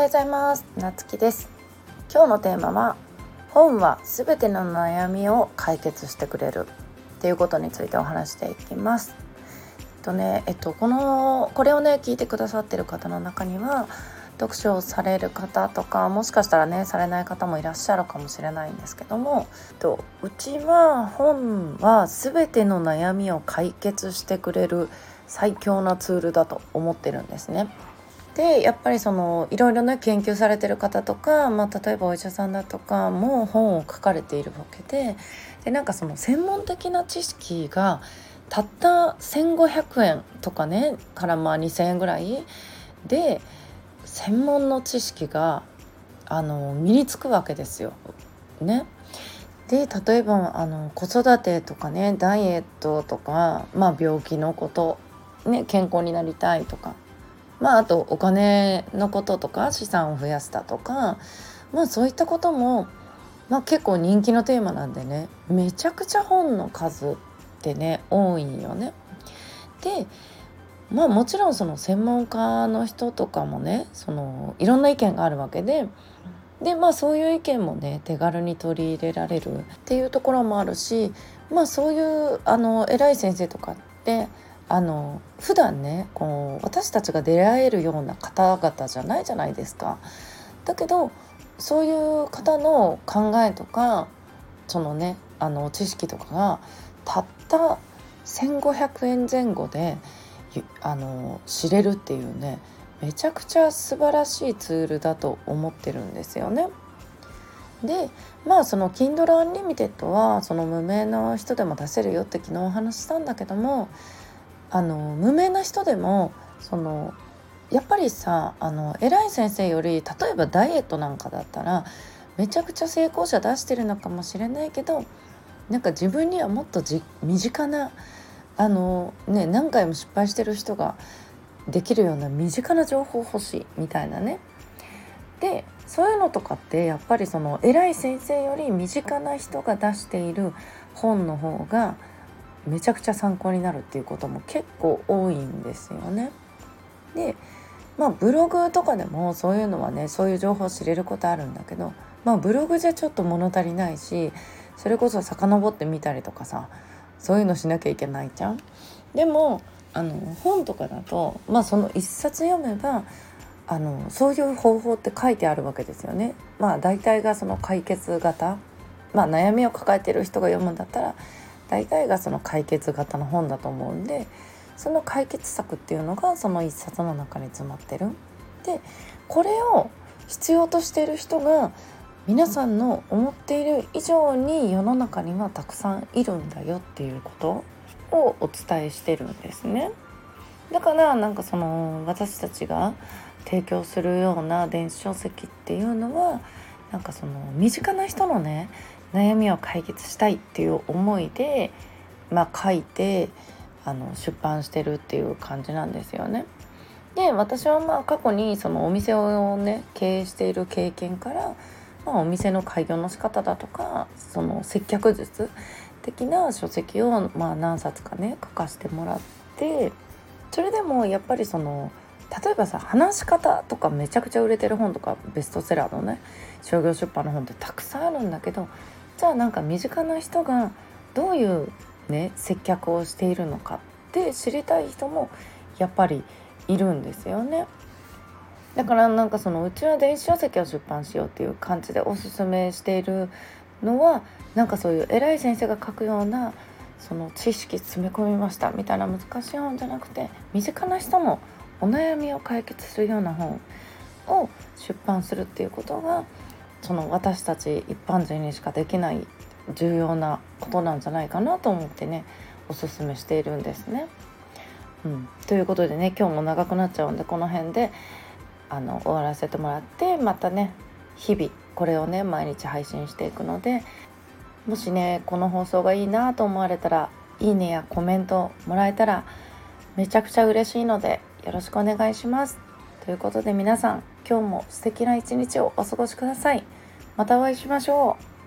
ようございます。なつきです。今日のテーマは本はすべての悩みを解決してくれる。っていうことについてお話していきます。とねえっとこのこれをね聞いてくださってる方の中には読書をされる方とかもしかしたらねされない方もいらっしゃるかもしれないんですけどもとうちは本は全ての悩みを解決してくれる最強なツールだと思ってるんですね。でやっぱりそのいろいろね研究されてる方とか、まあ、例えばお医者さんだとかも本を書かれているわけででなんかその専門的な知識がたった1,500円とかねからまあ2,000円ぐらいで専門の知識があの身につくわけですよ。ね。で例えばあの子育てとかねダイエットとか、まあ、病気のこと、ね、健康になりたいとか、まあ、あとお金のこととか資産を増やしたとか、まあ、そういったことも、まあ、結構人気のテーマなんでねめちゃくちゃ本の数ってね多いんよね。でまあもちろんその専門家の人とかもねそのいろんな意見があるわけででまあそういう意見もね手軽に取り入れられるっていうところもあるしまあそういうあの偉い先生とかってあの普段ねこう私たちが出会えるような方々じゃないじゃないですか。だけどそういう方の考えとかそのねあの知識とかがたった1,500円前後であの知れるっていうねめちゃくちゃ素晴らしいツールだと思ってるんですよね。でまあその Kindle Unlimited はその無名な人でも出せるよって昨日お話ししたんだけどもあの無名な人でもそのやっぱりさあの偉い先生より例えばダイエットなんかだったらめちゃくちゃ成功者出してるのかもしれないけどなんか自分にはもっと身近なあのね何回も失敗してる人ができるような身近な情報欲しいみたいなね。でそういうのとかってやっぱりその偉い先生より身近な人が出している本の方がめちゃくちゃ参考になるっていうことも結構多いんですよね。でまあブログとかでもそういうのはねそういう情報を知れることあるんだけどまあブログじゃちょっと物足りないしそれこそ遡ってみたりとかさそういうのしなきゃいけないじゃん。でもあの本とかだと、まあ、その一冊読めばあのそういう方法って書いてあるわけですよね。まあ大体がその解決型、まあ、悩みを抱えてる人が読むんだったら大体がその解決型の本だと思うんでその解決策っていうのがその一冊の中に詰まってる。でこれを必要としている人が皆さんの思っている以上に世の中にはたくさんいるんだよっていうことをお伝えしてるんですね。だからなんかその私たちが提供するような電子書籍っていうのはなんかその身近な人のね悩みを解決したいっていう思いで、まあ、書いてあの出版してるっていう感じなんですよね。で私はまあ過去にそのお店をね経営している経験からまあ、お店の開業の仕方だとかその接客術的な書籍を、まあ、何冊かね書かせてもらってそれでもやっぱりその例えばさ話し方とかめちゃくちゃ売れてる本とかベストセラーのね商業出版の本ってたくさんあるんだけどじゃあなんか身近な人がどういうね接客をしているのかって知りたい人もやっぱりいるんですよね。だからなんかそのうちは電子書籍を出版しようっていう感じでおすすめしているのはなんかそういう偉い先生が書くようなその知識詰め込みましたみたいな難しい本じゃなくて身近な人のお悩みを解決するような本を出版するっていうことがその私たち一般人にしかできない重要なことなんじゃないかなと思ってねおすすめしているんですね。うん、ということでね今日も長くなっちゃうんでこの辺であの終わらせてもらってまたね日々これをね毎日配信していくのでもしねこの放送がいいなと思われたらいいねやコメントもらえたらめちゃくちゃ嬉しいのでよろしくお願いします。ということで皆さん今日も素敵な一日をお過ごしください。またお会いしましょう。